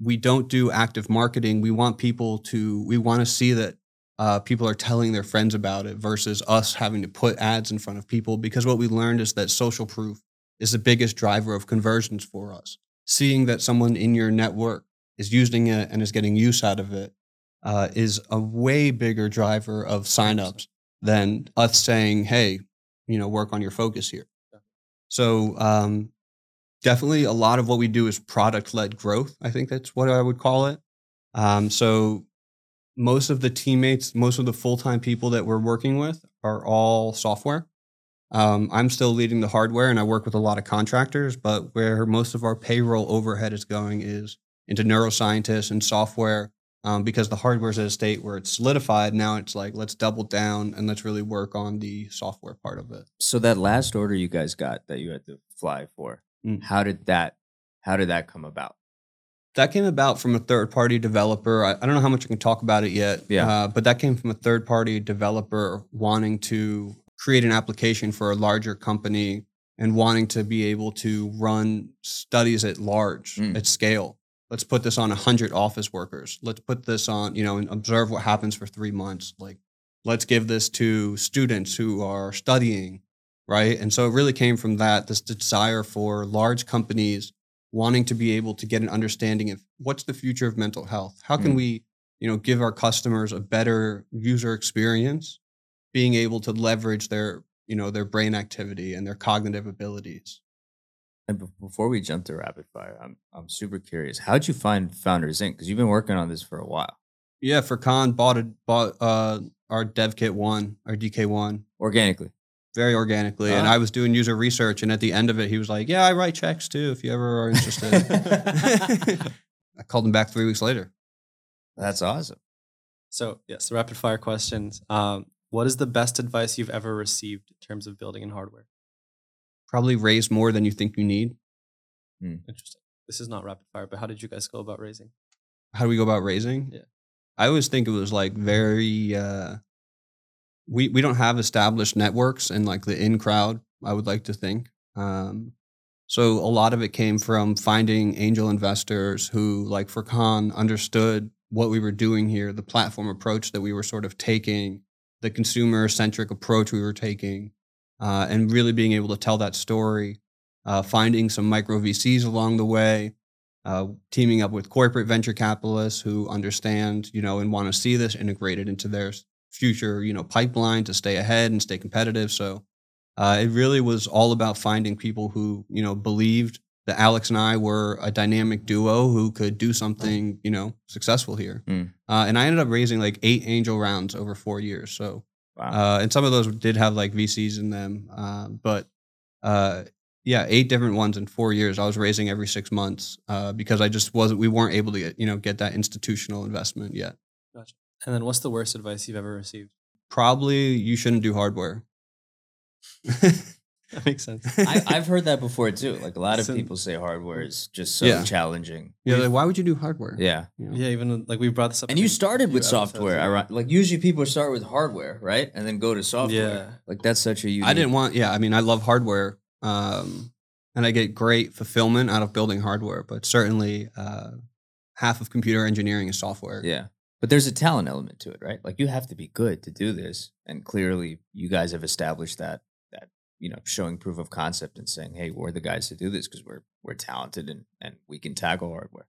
we don't do active marketing. We want people to we want to see that uh, people are telling their friends about it versus us having to put ads in front of people because what we learned is that social proof is the biggest driver of conversions for us. Seeing that someone in your network is using it and is getting use out of it uh, is a way bigger driver of signups than us saying, "Hey, you know, work on your focus here." So um, definitely, a lot of what we do is product-led growth. I think that's what I would call it. Um, so most of the teammates, most of the full-time people that we're working with are all software. Um, I'm still leading the hardware, and I work with a lot of contractors. But where most of our payroll overhead is going is into neuroscientists and software um, because the hardware's at a state where it's solidified. Now it's like, let's double down and let's really work on the software part of it. So that last order you guys got that you had to fly for, Mm. how did that how did that come about? That came about from a third party developer. I, I don't know how much I can talk about it yet. Yeah. Uh, but that came from a third party developer wanting to create an application for a larger company and wanting to be able to run studies at large, Mm. at scale. Let's put this on 100 office workers. Let's put this on, you know, and observe what happens for three months. Like, let's give this to students who are studying, right? And so it really came from that this desire for large companies wanting to be able to get an understanding of what's the future of mental health. How can Mm. we, you know, give our customers a better user experience, being able to leverage their, you know, their brain activity and their cognitive abilities. And be- before we jump to rapid fire, I'm I'm super curious. How'd you find Founders Inc? Because you've been working on this for a while, Yeah, Furqan bought a, bought uh, our dev kit one, our DK one, organically. Very organically, and Ah. I was doing user research, and at the end of it, he was like, "Yeah, I write checks too, if you ever are interested." <laughs> I called him back three weeks later. That's awesome. So yes, the rapid fire questions. Um, what is the best advice you've ever received in terms of building in hardware? Probably raise more than you think you need. Interesting. This is not rapid fire, but how did you guys go about raising? how do we go about raising? Yeah. I always think it was like very uh we we don't have established networks and like the in crowd, I would like to think. Um so a lot of it came from finding angel investors who like Furqan understood what we were doing here, the platform approach that we were sort of taking, the consumer centric approach we were taking, uh, and really being able to tell that story, uh, finding some micro VCs along the way, uh, teaming up with corporate venture capitalists who understand, you know, and want to see this integrated into their s- future, you know, pipeline to stay ahead and stay competitive. So uh, it really was all about finding people who, you know, believed that Alex and I were a dynamic duo who could do something, you know, successful here. Mm. Uh, and I ended up raising like eight angel rounds over four years. So Wow. uh, and some of those did have like VCs in them, uh, but uh, yeah, eight different ones in four years. I was raising every six months uh, because I just wasn't. We weren't able to get you know get that institutional investment yet. And then what's the worst advice you've ever received? Probably you shouldn't do hardware. <laughs> That makes sense. I, I've heard that before too. Like a lot of So- people say hardware is just so Yeah. challenging. yeah, like, why would you do hardware? Yeah. You know? yeah, even like we brought this up. And you started with software. ago. iro- Like usually people start with hardware, right? And then go to software. Yeah. Like that's such a unique. I didn't want. Yeah, I mean, I love hardware, um, and I get great fulfillment out of building hardware. But certainly, uh, half of computer engineering is software. Yeah. But there's a talent element to it, right? Like you have to be good to do this. And clearly you guys have established that that, you know, showing proof of concept and saying, Hey, we're the guys to do this because we're we're talented and, and we can tackle hardware.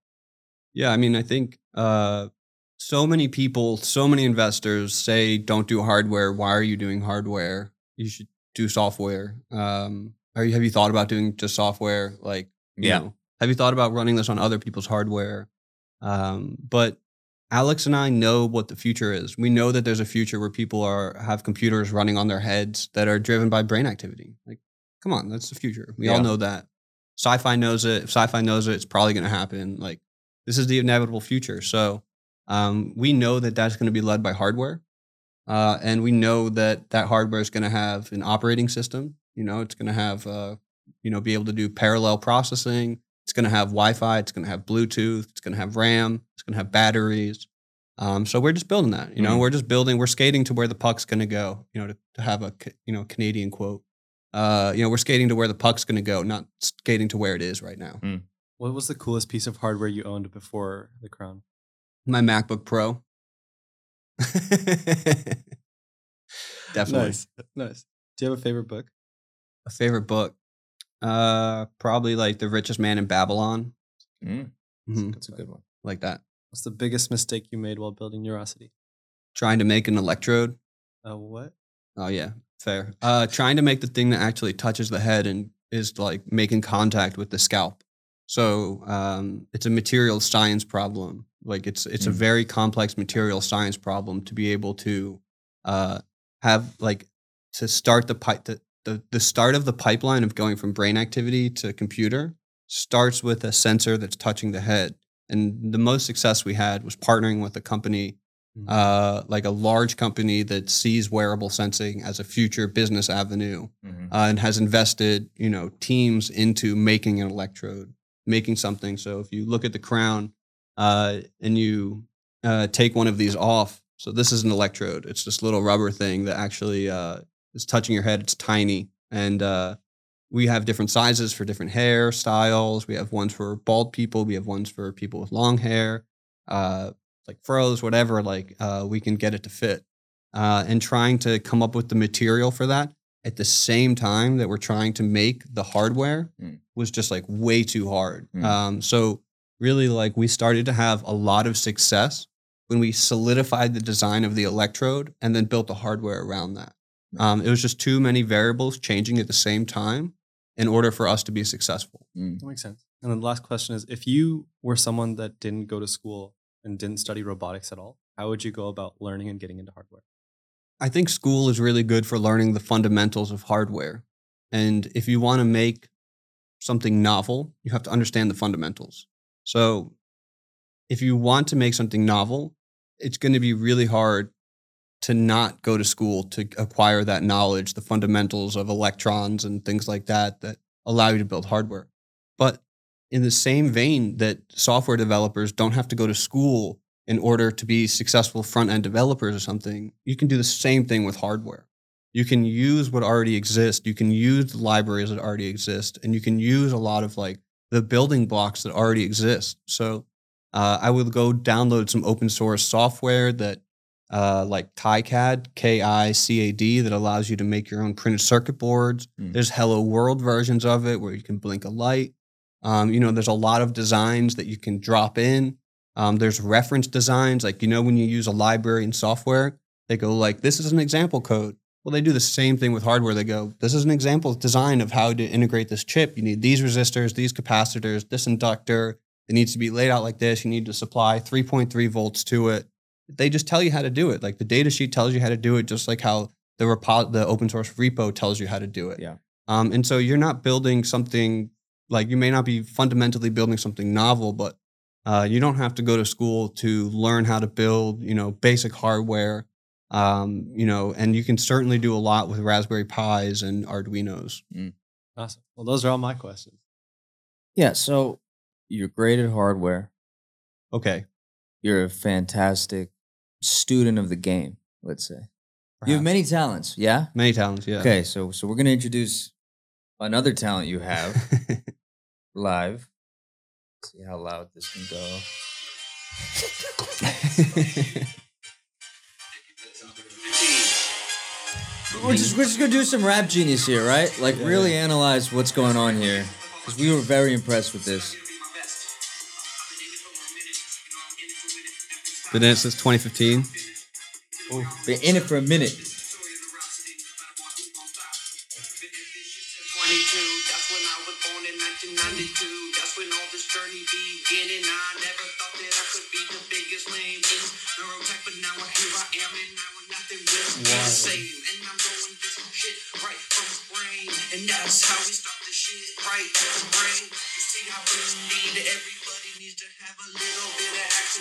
Yeah, I mean, I think uh, so many people, so many investors say, "Don't do hardware. Why are you doing hardware? You should do software." Um, are you, have you thought about doing just software? Like, you Yeah. know, have you thought about running this on other people's hardware? Um, but Alex and I know what the future is. We know that there's a future where people are have computers running on their heads that are driven by brain activity. Like, come on, that's the future. We all know that. Sci-fi knows it. If sci-fi knows it, it's probably going to happen. Like, this is the inevitable future. So, Um, we know that that's going to be led by hardware, uh, and we know that that hardware is going to have an operating system. You know, it's going to have, uh, you know, be able to do parallel processing. It's going to have Wi-Fi. It's going to have Bluetooth. It's going to have RAM. It's going to have batteries. Um, so we're just building that. You know, Mhm. we're just building. We're skating to where the puck's going to go. You know, to, to have a you know Canadian quote. Uh, you know, we're skating to where the puck's going to go, not skating to where it is right now. What was the coolest piece of hardware you owned before the crown? My MacBook Pro. <laughs> Definitely. Nice. Nice. Do you have a favorite book? A favorite book. Uh probably like The Richest Man in Babylon. Mm, Mhm, that's a good one. Like that. What's the biggest mistake you made while building Neurosity? Trying to make an electrode. Uh, what? Oh yeah, fair. Uh trying to make the thing that actually touches the head and is like making contact with the scalp. So um it's a material science problem. Like it's it's a Mm. very complex material science problem to be able to uh have like to start the pipe the, the the start of the pipeline of going from brain activity to computer starts with a sensor that's touching the head. And the most success we had was partnering with a company Mhm. uh, like a large company that sees wearable sensing as a future business avenue Mhm. uh, and has invested, you know, teams into making an electrode, making something. So if you look at the crown uh, and you uh, take one of these off, so this is an electrode. It's this little rubber thing that actually uh, is touching your head. It's tiny, and uh, we have different sizes for different hair styles. We have ones for bald people. We have ones for people with long hair. Uh, like froze, whatever, like uh, we can get it to fit. Uh, and trying to come up with the material for that at the same time that we're trying to make the hardware Mm. was just like way too hard. Mm. Um, so really, like we started to have a lot of success when we solidified the design of the electrode and then built the hardware around that. Um, it was just too many variables changing at the same time in order for us to be successful. Mm. That makes sense. And then the last question is if you were someone that didn't go to school and didn't study robotics at all, how would you go about learning and getting into hardware? I think school is really good for learning the fundamentals of hardware. And if you want to make something novel, you have to understand the fundamentals. So if you want to make something novel, it's going to be really hard to not go to school to acquire that knowledge, the fundamentals of electrons and things like that that allow you to build hardware. But in the same vein that software developers don't have to go to school in order to be successful front end developers or something, you can do the same thing with hardware. You can use what already exists. You can use the libraries that already exist, and you can use a lot of like the building blocks that already exist. So uh, I would go download some open source software that, uh, like KiCad, K I C A D, that allows you to make your own printed circuit boards. Mm. There's Hello World versions of it where you can blink a light. Um, you know, there's a lot of designs that you can drop in. Um, there's reference designs, like you know, when you use a library in software, they go like, "This is an example code." Well, they do the same thing with hardware. They go, "This is an example design of how to integrate this chip. You need these resistors, these capacitors, this inductor. It needs to be laid out like this. You need to supply 3.3 volts to it." They just tell you how to do it. Like the data sheet tells you how to do it, just like how the repo- the open source repo tells you how to do it. Yeah. Um, and so you're not building something like you may not be fundamentally building something novel, but uh, you don't have to go to school to learn how to build, you know, basic hardware. Um, you know, and you can certainly do a lot with Raspberry Pis and Arduinos. Awesome. Well, those are all my questions. Yeah. So you're great at hardware. Okay. You're a fantastic student of the game. Let's say you have many talents. Yeah. many talents. Yeah. Okay. So so we're gonna introduce another talent you have <laughs> live. Let's see how loud this can go. <laughs> We're just we're just gonna do some rap genius here, right? Like Yeah, really analyze what's going on here because we were very impressed with this. Been in it since 2015. Been in it for a minute. 22, that's when I was born in 1992. That's when all this journey began, and I never thought that I could be the biggest name in neurotech, but now here I am, and now nothing will be the same. And I'm doing this shit right from the brain, and that's how we start the shit right from the brain. You see how we need everybody needs to have a little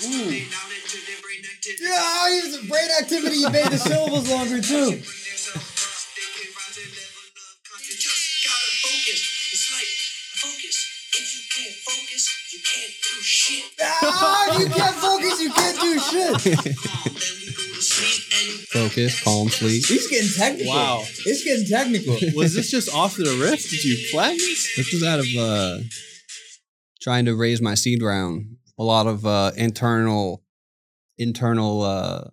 bit of access to their Yeah, he was a brain activity. You made the syllables longer too. It's like focus. If you can't focus, you can't do shit. Ah, you can't focus. You can't do shit. Then we go to sleep and Focus, calm, sleep. He's getting technical. Wow. It's getting technical. Was this just off the riff? Did you plan this? This was out of uh, trying to raise my seed round. A lot of uh, internal, internal uh,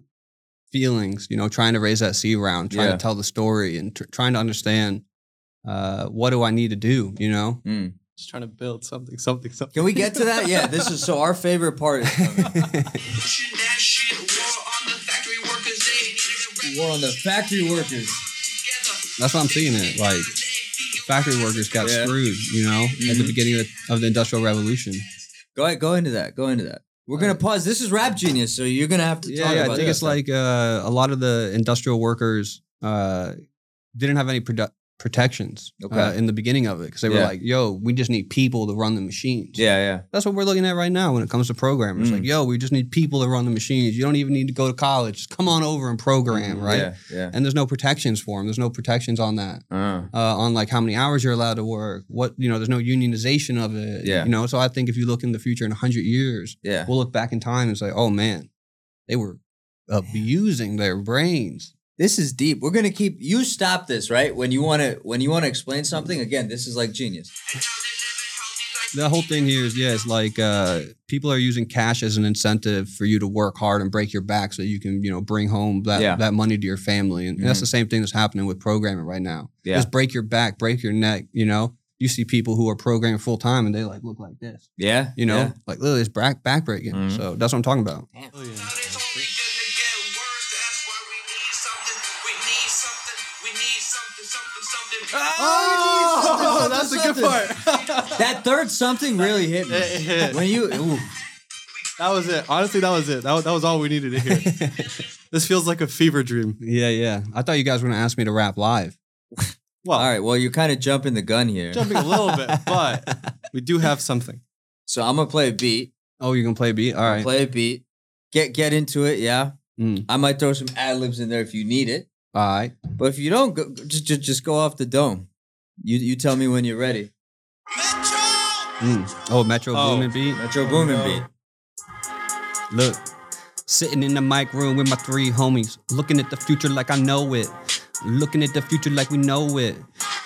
feelings. You know, trying to raise that seed round, trying Yeah. to tell the story, and tr- trying to understand uh, what do I need to do. You know, Mm. Just trying to build something, something, something. Can we get to that? Yeah, this is so our favorite part is coming. pushing shit. War on the factory workers. <laughs> They needed a War on the factory workers. that's what I'm seeing it. Like factory workers got Yeah. screwed. You know, at the Mhm. beginning of the, of the industrial revolution. Go ahead, go into that. Go into that. We're gonna pause. This is rap genius, so you're gonna have to Yeah, talk yeah. I think it's like uh, a lot of the industrial workers uh, didn't have any produ- protections Okay. uh, in the beginning of it because they were Yeah. like, "Yo, we just need people to run the machines." yeah, yeah. That's what we're looking at right now when it comes to programmers. Mm. Like, yo, we just need people to run the machines. You don't even need to go to college. Just come on over and program, right? Yeah, yeah. And there's no protections for them. There's no protections on that. Uh, Uh, on like how many hours you're allowed to work. What you know, there's no unionization of it. Yeah. You know, so I think if you look in the future in hundred years, yeah. we'll look back in time and say, oh man, they were abusing their brains. This is deep. We're gonna keep you stop this, right? When you wanna when you wanna explain something, again, this is like genius. The whole thing here is, yeah, it's like uh, people are using cash as an incentive for you to work hard and break your back so you can, you know, bring home that, Yeah. that money to your family. And that's Mhm. the same thing that's happening with programming right now. Yeah. Just break your back, break your neck, you know. You see people who are programming full time and they like look like this, Yeah. you know, yeah. like literally it's back back breaking. Mhm. So that's what I'm talking about. Oh, yeah. Something, something. Oh, that's a good part. That third something really hit me. It hit. When you ooh, That was it. Honestly, that was it. That, was- that was all we needed to hear. <laughs> this feels like a fever dream. Yeah, yeah. I thought you guys were gonna ask me to rap live. <laughs> Well, all right, well, you're kind of jumping the gun here. jumping a little bit, <laughs> but we do have something. So I'm gonna play a beat. Oh, you can play a beat? All right. Play a beat. Get get into it, yeah. Mm. I might throw some ad libs in there if you need it. All right. But if you don't, go, just, just just go off the dome. You you tell me when you're ready. Metro! Mm. Oh, Metro Oh. Boomin beat. Metro Boomin beat. Look, sitting in the mic room with my three homies, looking at the future like I know it. Looking at the future like we know it.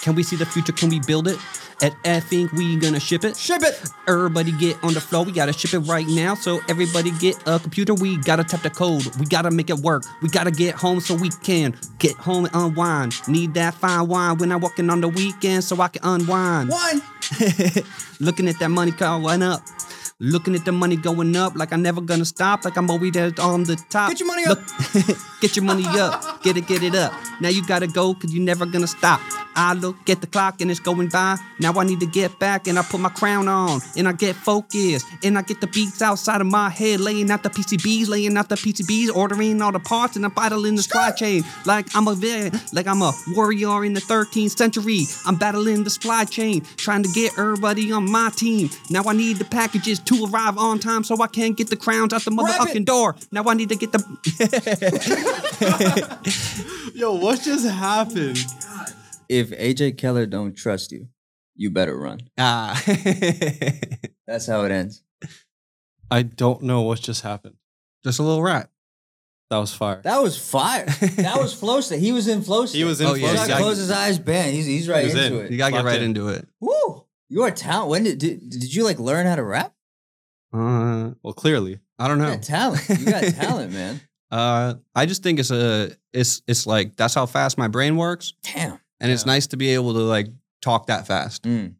Can we see the future? Can we build it? At I think we gonna ship it. Ship it. Everybody get on the floor. We gotta ship it right now. So everybody get a computer. We gotta tap the code. We gotta make it work. We gotta get home so we can get home and unwind. Need that fine wine when I'm walking on the weekend so I can unwind. One. <laughs> Looking at that money going up. Looking at the money going up like I'm never gonna stop. Like I'm always there on the top. Get your money Look- <laughs> get your money up. Get it, get it up. Now you gotta go cause you're never gonna stop. I look at the clock and it's going by. Now I need to get back and I put my crown on. And I get focused. And I get the beats outside of my head. Laying out the PCBs, laying out the PCBs, ordering all the parts, and I'm battling the supply chain. Like I'm a villain, like I'm a warrior in the 13th century. I'm battling the supply chain, trying to get everybody on my team. Now I need the packages to arrive on time so I can't get the crowns out the motherfucking door. Now I need to get the. <laughs> <laughs> Yo, what just happened? If AJ Keller don't trust you, you better run. ah. <laughs> That's how it ends. I don't know what just happened. Just a little rap. That was fire. That was fire. That was flow state. He was in flow state. He was in Oh, flow yeah, He's you not state. gotta- close his eyes, bam. He's he's right He into in. it. You gotta get right in. into it. Woo! You are talent. When did, did did you like learn how to rap? Uh, Well, clearly. I don't You know. got talent. You got <laughs> talent, man. Uh, I just think it's a it's it's like that's how fast my brain works, Damn. and it's nice to be able to like talk that fast. Mm.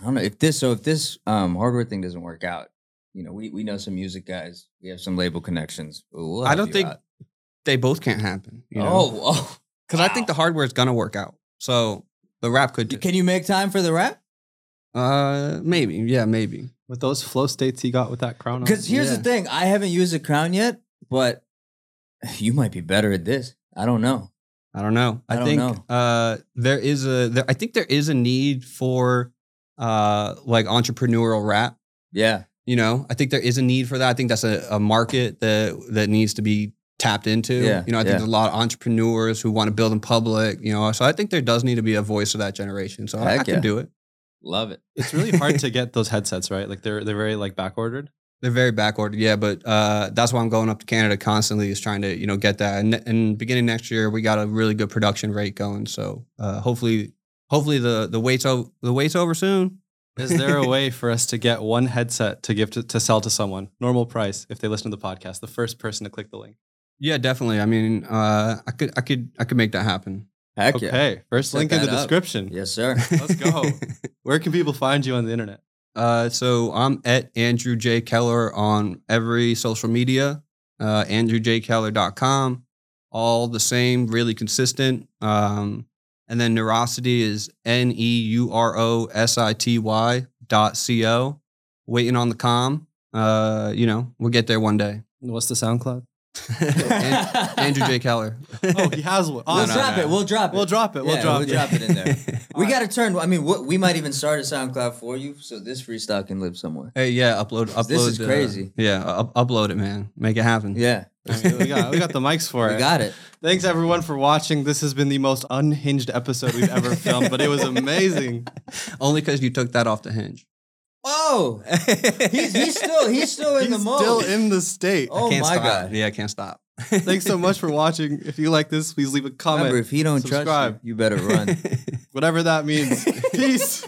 I don't know if this. So if this um, hardware thing doesn't work out, you know, we we know some music guys. We have some label connections. We'll I don't think out. they both can't happen. You know? Oh, oh. <laughs> because I think the hardware is gonna work out. So the rap could. Too. Can you make time for the rap? Uh, maybe. Yeah, maybe. With those flow states he got with that crown on. Because here's Yeah. the thing: I haven't used a crown yet, but <sighs> you might be better at this. I don't know. I don't know. I I, don't think know. uh there is a there, I think there is a need for uh like entrepreneurial rap. Yeah, You know, I think there is a need for that. I think that's a, a market that that needs to be tapped into. Yeah, You know, I think yeah. there's a lot of entrepreneurs who want to build in public. You know, so I think there does need to be a voice of that generation. So I, I Heck can do it. Love it. It's really hard to get those headsets, right? Like they're they're very like back ordered. They're very back ordered, yeah, but uh, that's why I'm going up to Canada constantly is trying to you know get that. And, and beginning next year, we got a really good production rate going. So uh, hopefully, hopefully the the wait's o- the wait's over soon. Is there a <laughs> way for us to get one headset to give to, to sell to someone, normal price, if they listen to the podcast, the first person to click the link? Yeah, definitely. I mean, uh, I could I could I could make that happen. Heck yeah. Okay, first Set link in the up. description. Yes, sir. Let's go. <laughs> Where can people find you on the internet? Uh, so I'm at Andrew J. Keller on every social media, uh, andrewjkeller.com. All the same, really consistent. Um, and then Neurosity is N E U R O S I T Y dot C O. Waiting on the com. Uh, you know, we'll get there one day. What's the SoundCloud? An- Andrew J. Keller. <laughs> Oh, he has one. We'll no, drop no. it. We'll drop it. We'll drop it. We'll Yeah, drop we'll it. drop it in there. <laughs> we got to turn. I mean, what, we might even start a SoundCloud for you, so this freestyle can live somewhere. Hey, yeah, upload, upload. This is uh, crazy. yeah, up, upload it, man. Make it happen. Yeah, I mean, we got we got the mics for it. we got it. Thanks everyone for watching. This has been the most unhinged episode we've ever filmed, but it was amazing. <laughs> Only because you took that off the hinge. Oh, he's, he's still he's still in He's the mode. still in the state. oh can't my stop. god! Yeah, I can't stop. Thanks so much for <laughs> watching. If you like this, please leave a comment. Remember, if he don't subscribe. trust you, you better run. <laughs> Whatever that means. <laughs> Peace.